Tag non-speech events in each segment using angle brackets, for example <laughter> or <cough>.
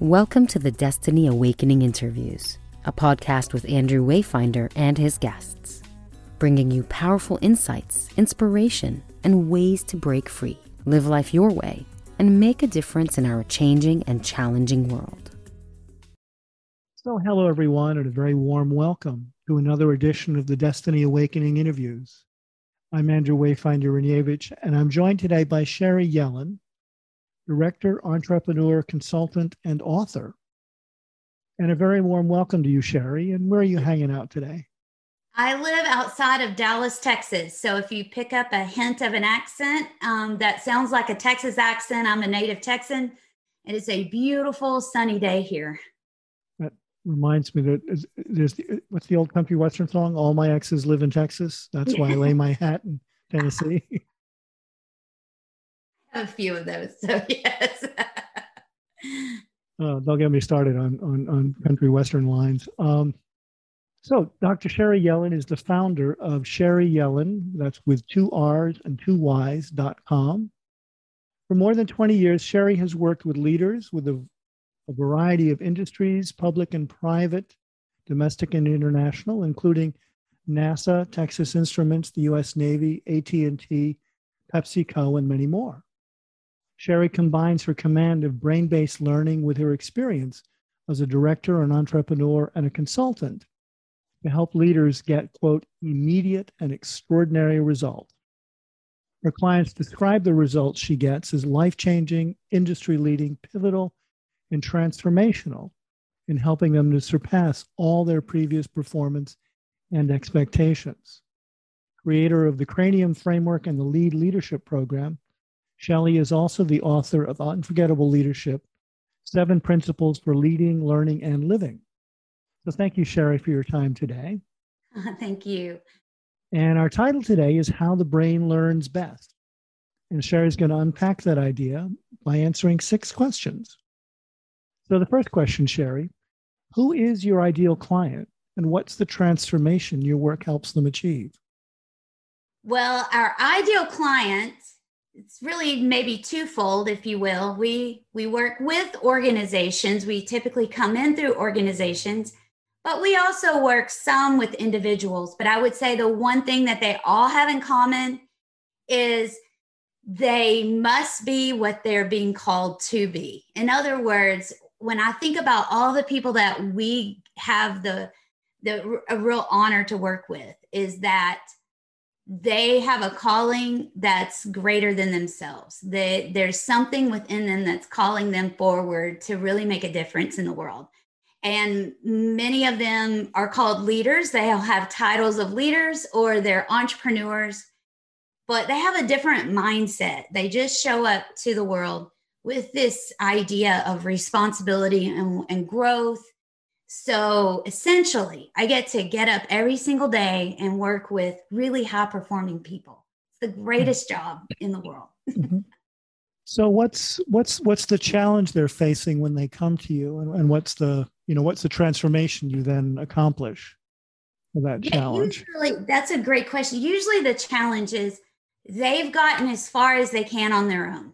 Welcome to the Destiny Awakening Interviews, a podcast with Andrew Wayfinder and his guests, bringing you powerful insights, inspiration, and ways to break free, live life your way, and make a difference in our changing and challenging world. So, hello everyone, and a very warm welcome to another edition of the Destiny Awakening Interviews. I'm Andrew Wayfinder Ranievich, and I'm joined today by Sherry Yellin, director, entrepreneur, consultant, and author. And a very warm welcome to you, Sherry. And where are you hanging out today? I live outside of Dallas, Texas. So if you pick up a hint of an accent um, that sounds like a Texas accent, I'm a native Texan. And It is a beautiful sunny day here. That reminds me that there's the, what's the old country western song? All my exes live in Texas. That's why I lay my hat in <laughs> Tennessee. A few of those. So <laughs> yes. uh, don't get me started on on, on country western lines. Um, so Dr. Sherry Yellin is the founder of Sherry Yellin. That's with two R's and two Y's dot com. For more than 20 years, Sherry has worked with leaders with a, a variety of industries, public and private, domestic and international, including NASA, Texas Instruments, the U.S. Navy, AT&T, PepsiCo, and many more. Sherry combines her command of brain based learning with her experience as a director, an entrepreneur, and a consultant to help leaders get, quote, immediate and extraordinary results. Her clients describe the results she gets as life changing, industry leading, pivotal, and transformational in helping them to surpass all their previous performance and expectations. Creator of the Cranium Framework and the Lead Leadership Program, Shelley is also the author of Unforgettable Leadership Seven Principles for Leading, Learning, and Living. So thank you, Sherry, for your time today. <laughs> thank you. And our title today is How the Brain Learns Best. And Sherry's going to unpack that idea by answering six questions. So the first question, Sherry, who is your ideal client and what's the transformation your work helps them achieve? Well, our ideal client it's really maybe twofold if you will. We we work with organizations. We typically come in through organizations but we also work some with individuals. But i would say the one thing that they all have in common is they must be what they're being called to be. In other words when i think about all the people that we have the the a real honor to work with is that they have a calling that's greater than themselves. That there's something within them that's calling them forward to really make a difference in the world. And many of them are called leaders. They'll have titles of leaders or they're entrepreneurs, but they have a different mindset. They just show up to the world with this idea of responsibility and, and growth so essentially, I get to get up every single day and work with really high performing people. It's the greatest job in the world. <laughs> mm-hmm. So what's what's what's the challenge they're facing when they come to you and, and what's the you know what's the transformation you then accomplish for that yeah, challenge? Usually that's a great question. Usually the challenge is they've gotten as far as they can on their own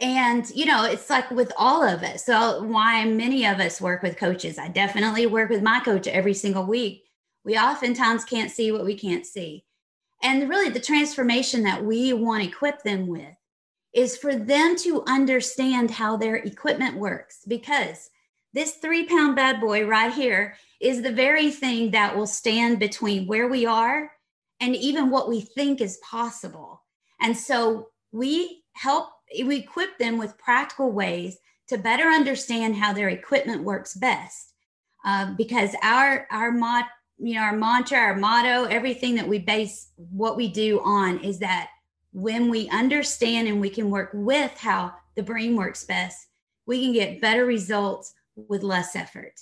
and you know it's like with all of us. So why many of us work with coaches i definitely work with my coach every single week. We oftentimes can't see what we can't see. And really the transformation that we want to equip them with is for them to understand how their equipment works. Because this three pound bad boy right here is the very thing that will stand between where we are and even what we think is possible. And so we help we equip them with practical ways to better understand how their equipment works best. Uh, because our our mod, you know, our mantra, our motto, everything that we base what we do on is that when we understand and we can work with how the brain works best, we can get better results with less effort.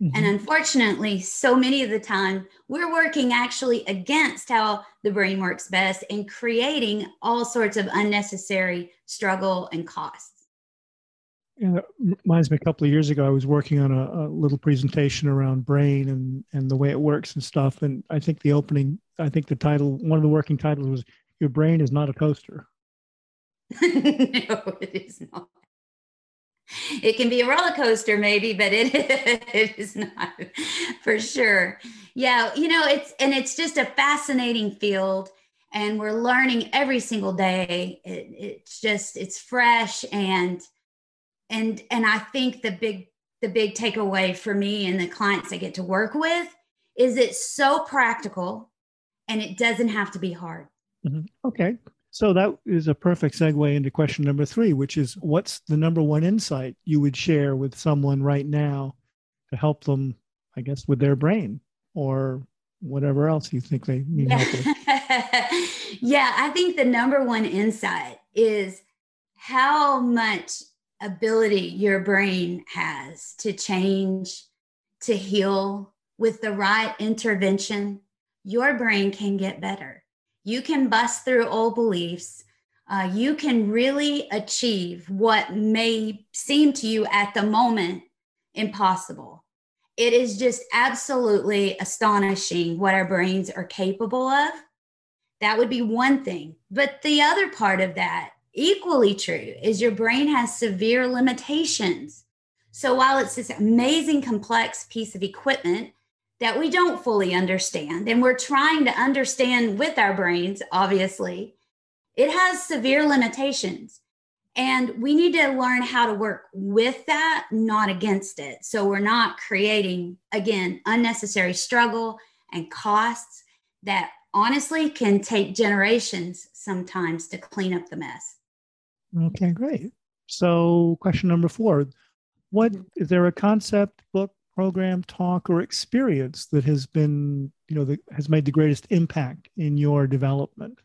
Mm-hmm. And unfortunately, so many of the time, we're working actually against how the brain works best and creating all sorts of unnecessary struggle and costs. Yeah, reminds me a couple of years ago, I was working on a, a, little presentation around brain and, and the way it works and stuff. And I think the opening, I think the title, one of the working titles was Your Brain is Not a Toaster. <laughs> no, it is not. It can be a roller coaster maybe but it, <laughs> it is not for sure. Yeah you know it's and it's just a fascinating field and we're learning every single day. It, it's just it's fresh and and and i think the big the big takeaway for me and the clients i get to work with is it's so practical and it doesn't have to be hard. Mm-hmm. okay so that is a perfect segue into question number three, which is what's the number one insight you would share with someone right now to help them, I guess, with their brain or whatever else you think they need help with? <laughs> yeah, I think the number one insight is how much ability your brain has to change, to heal with the right intervention. Your brain can get better you can bust through old beliefs. Uh, you can really achieve what may seem to you at the moment impossible. It is just absolutely astonishing what our brains are capable of. That would be one thing. But the other part of that, equally true, is your brain has severe limitations. So while it's this amazing, complex piece of equipment, that we don't fully understand and we're trying to understand with our brains obviously it has severe limitations. And we need to learn how to work with that not against it. So we're not creating again unnecessary struggle and costs that honestly can take generations sometimes to clean up the mess. Okay great. So question number four what is there a concept book program, talk, or experience that has been, you know, that has made the greatest impact in your development?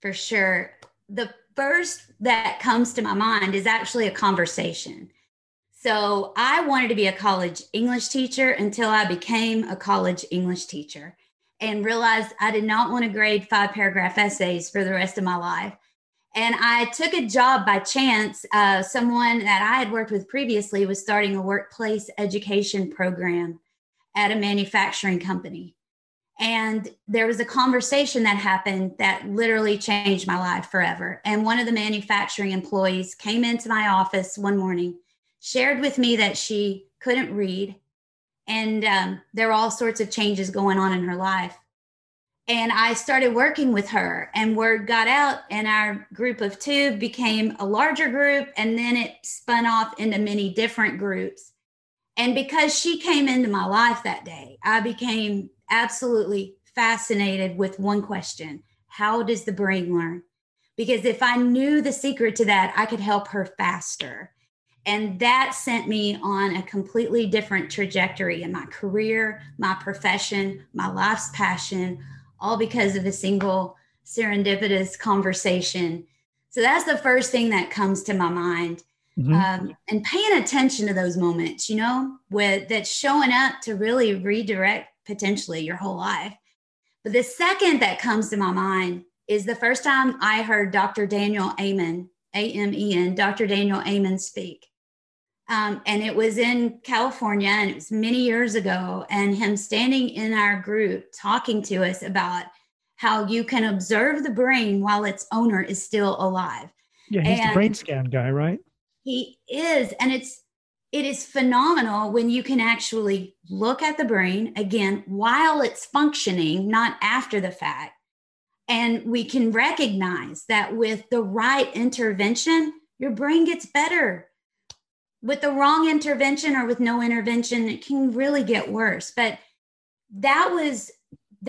For sure. The first that comes to my mind is actually a conversation. So I wanted to be a college English teacher until I became a college English teacher and realized I did not want to grade five paragraph essays for the rest of my life. And I took a job by chance. Uh, someone that I had worked with previously was starting a workplace education program at a manufacturing company. And there was a conversation that happened that literally changed my life forever. And one of the manufacturing employees came into my office one morning, shared with me that she couldn't read, and um, there were all sorts of changes going on in her life and I started working with her, and word got out, and our group of two became a larger group, and then it spun off into many different groups. And because she came into my life that day, I became absolutely fascinated with one question How does the brain learn? Because if I knew the secret to that, I could help her faster. And that sent me on a completely different trajectory in my career, my profession, my life's passion all because of a single serendipitous conversation. So that's the first thing that comes to my mind. Mm-hmm. Um, and paying attention to those moments, you know, with that's showing up to really redirect potentially your whole life. But the second that comes to my mind is the first time I heard Dr. Daniel Amen, A M E N, Dr. Daniel Amen speak. Um, and it was in California, and it was many years ago. And him standing in our group talking to us about how you can observe the brain while its owner is still alive. Yeah, he's and the brain scan guy, right? He is, and it's it is phenomenal when you can actually look at the brain again while it's functioning, not after the fact. And we can recognize that with the right intervention, your brain gets better with the wrong intervention or with no intervention it can really get worse. But that was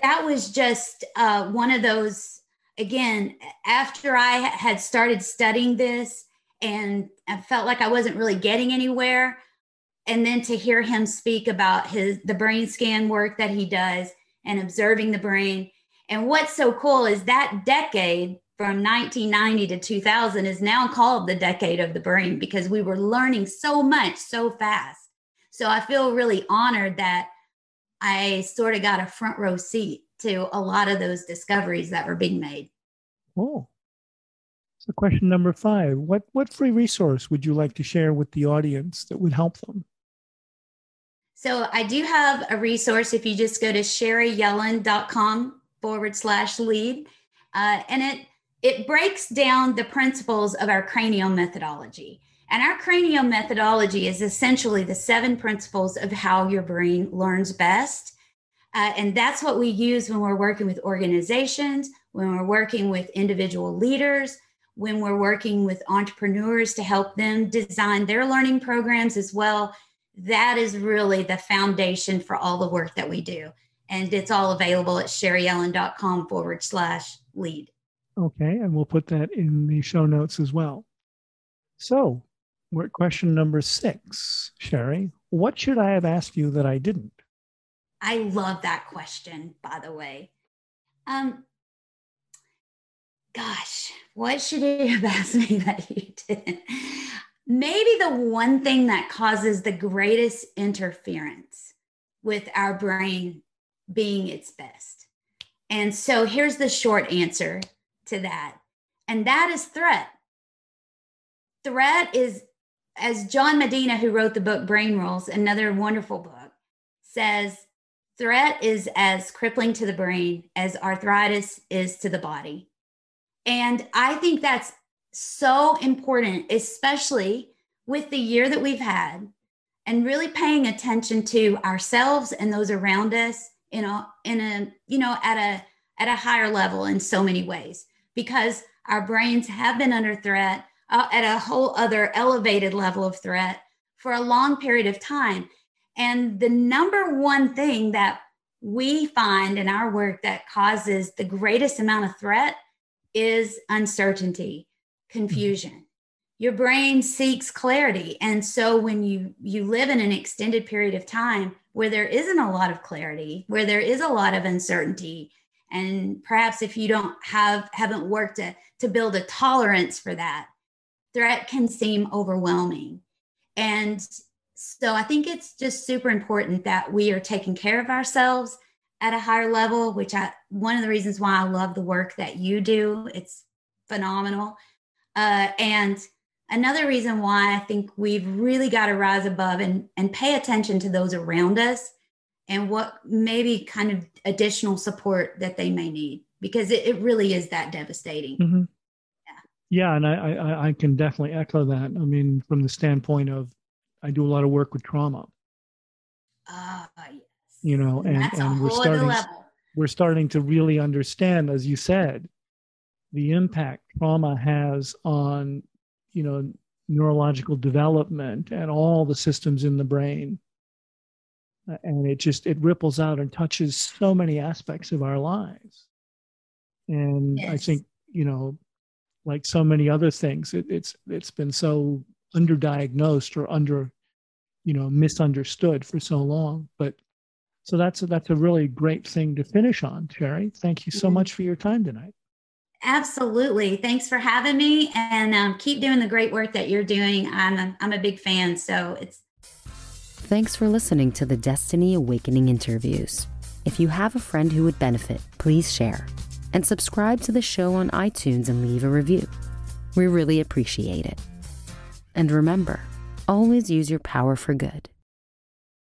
that was just uh, one of those again after i had started studying this and i felt like i wasn't really getting anywhere and then to hear him speak about his the brain scan work that he does and observing the brain. And what's so cool is that decade from 1990 to 2000 is now called the decade of the brain because we were learning so much so fast. So I feel really honored that I sort of got a front row seat to a lot of those discoveries that were being made. Oh. So question number five, what, what free resource would you like to share with the audience that would help them? So I do have a resource if you just go to sherryyellin.com forward slash lead. Uh, and it it breaks down the principles of our cranial methodology. And our cranial methodology is essentially the seven principles of how your brain learns best. Uh, and that's what we use when we're working with organizations, when we're working with individual leaders, when we're working with entrepreneurs to help them design their learning programs as well. That is really the foundation for all the work that we do. And it's all available at sherryyellin.com forward slash lead. Okay. And we'll put that in the show notes as well. So we're at question number six, Sherry. What should I have asked you that I didn't? I love that question, by the way. Um, gosh, what should you have asked me that you didn't? Maybe the one thing that causes the greatest interference with our brain being its best. And so here's the short answer to that, and that is threat. Threat is, as John Medina, who wrote the book Brain Rules, another wonderful book, says, threat is as crippling to the brain as arthritis is to the body. And I think that's so important, especially with the year that we've had and really paying attention to ourselves and those around us in a in a you know at a at a higher level in so many ways because our brains have been under threat uh, at a whole other elevated level of threat for a long period of time and the number one thing that we find in our work that causes the greatest amount of threat is uncertainty, confusion. Your brain seeks clarity. And so when you you live in an extended period of time where there isn't a lot of clarity, where there is a lot of uncertainty, and perhaps if you don't have haven't worked to, to build a tolerance for that, threat can seem overwhelming. And so I think it's just super important that we are taking care of ourselves at a higher level, which I one of the reasons why I love the work that you do. It's phenomenal. Uh, and another reason why I think we've really got to rise above and, and pay attention to those around us and what maybe kind of additional support that they may need because it, it really is that devastating. Mm-hmm. Yeah. Yeah. And I, I, I can definitely echo that. I mean, from the standpoint of, I do a lot of work with trauma. Ah, uh, yes. you know, and, and, and we're starting we're starting to really understand, as you said, the impact trauma has on, you know, neurological development and all the systems in the brain. And it just it ripples out and touches so many aspects of our lives. And yes. I think, you know, like so many other things, it, it's it's been so underdiagnosed or under, you know, misunderstood for so long. But so that's a, that's a really great thing to finish on, terry Thank you so mm-hmm. much for your time tonight. Absolutely. Thanks for having me and um, keep doing the great work that you're doing. I'm a, I'm a big fan. So it's. Thanks for listening to the Destiny Awakening interviews. If you have a friend who would benefit, please share and subscribe to the show on iTunes and leave a review. We really appreciate it. And remember, always use your power for good.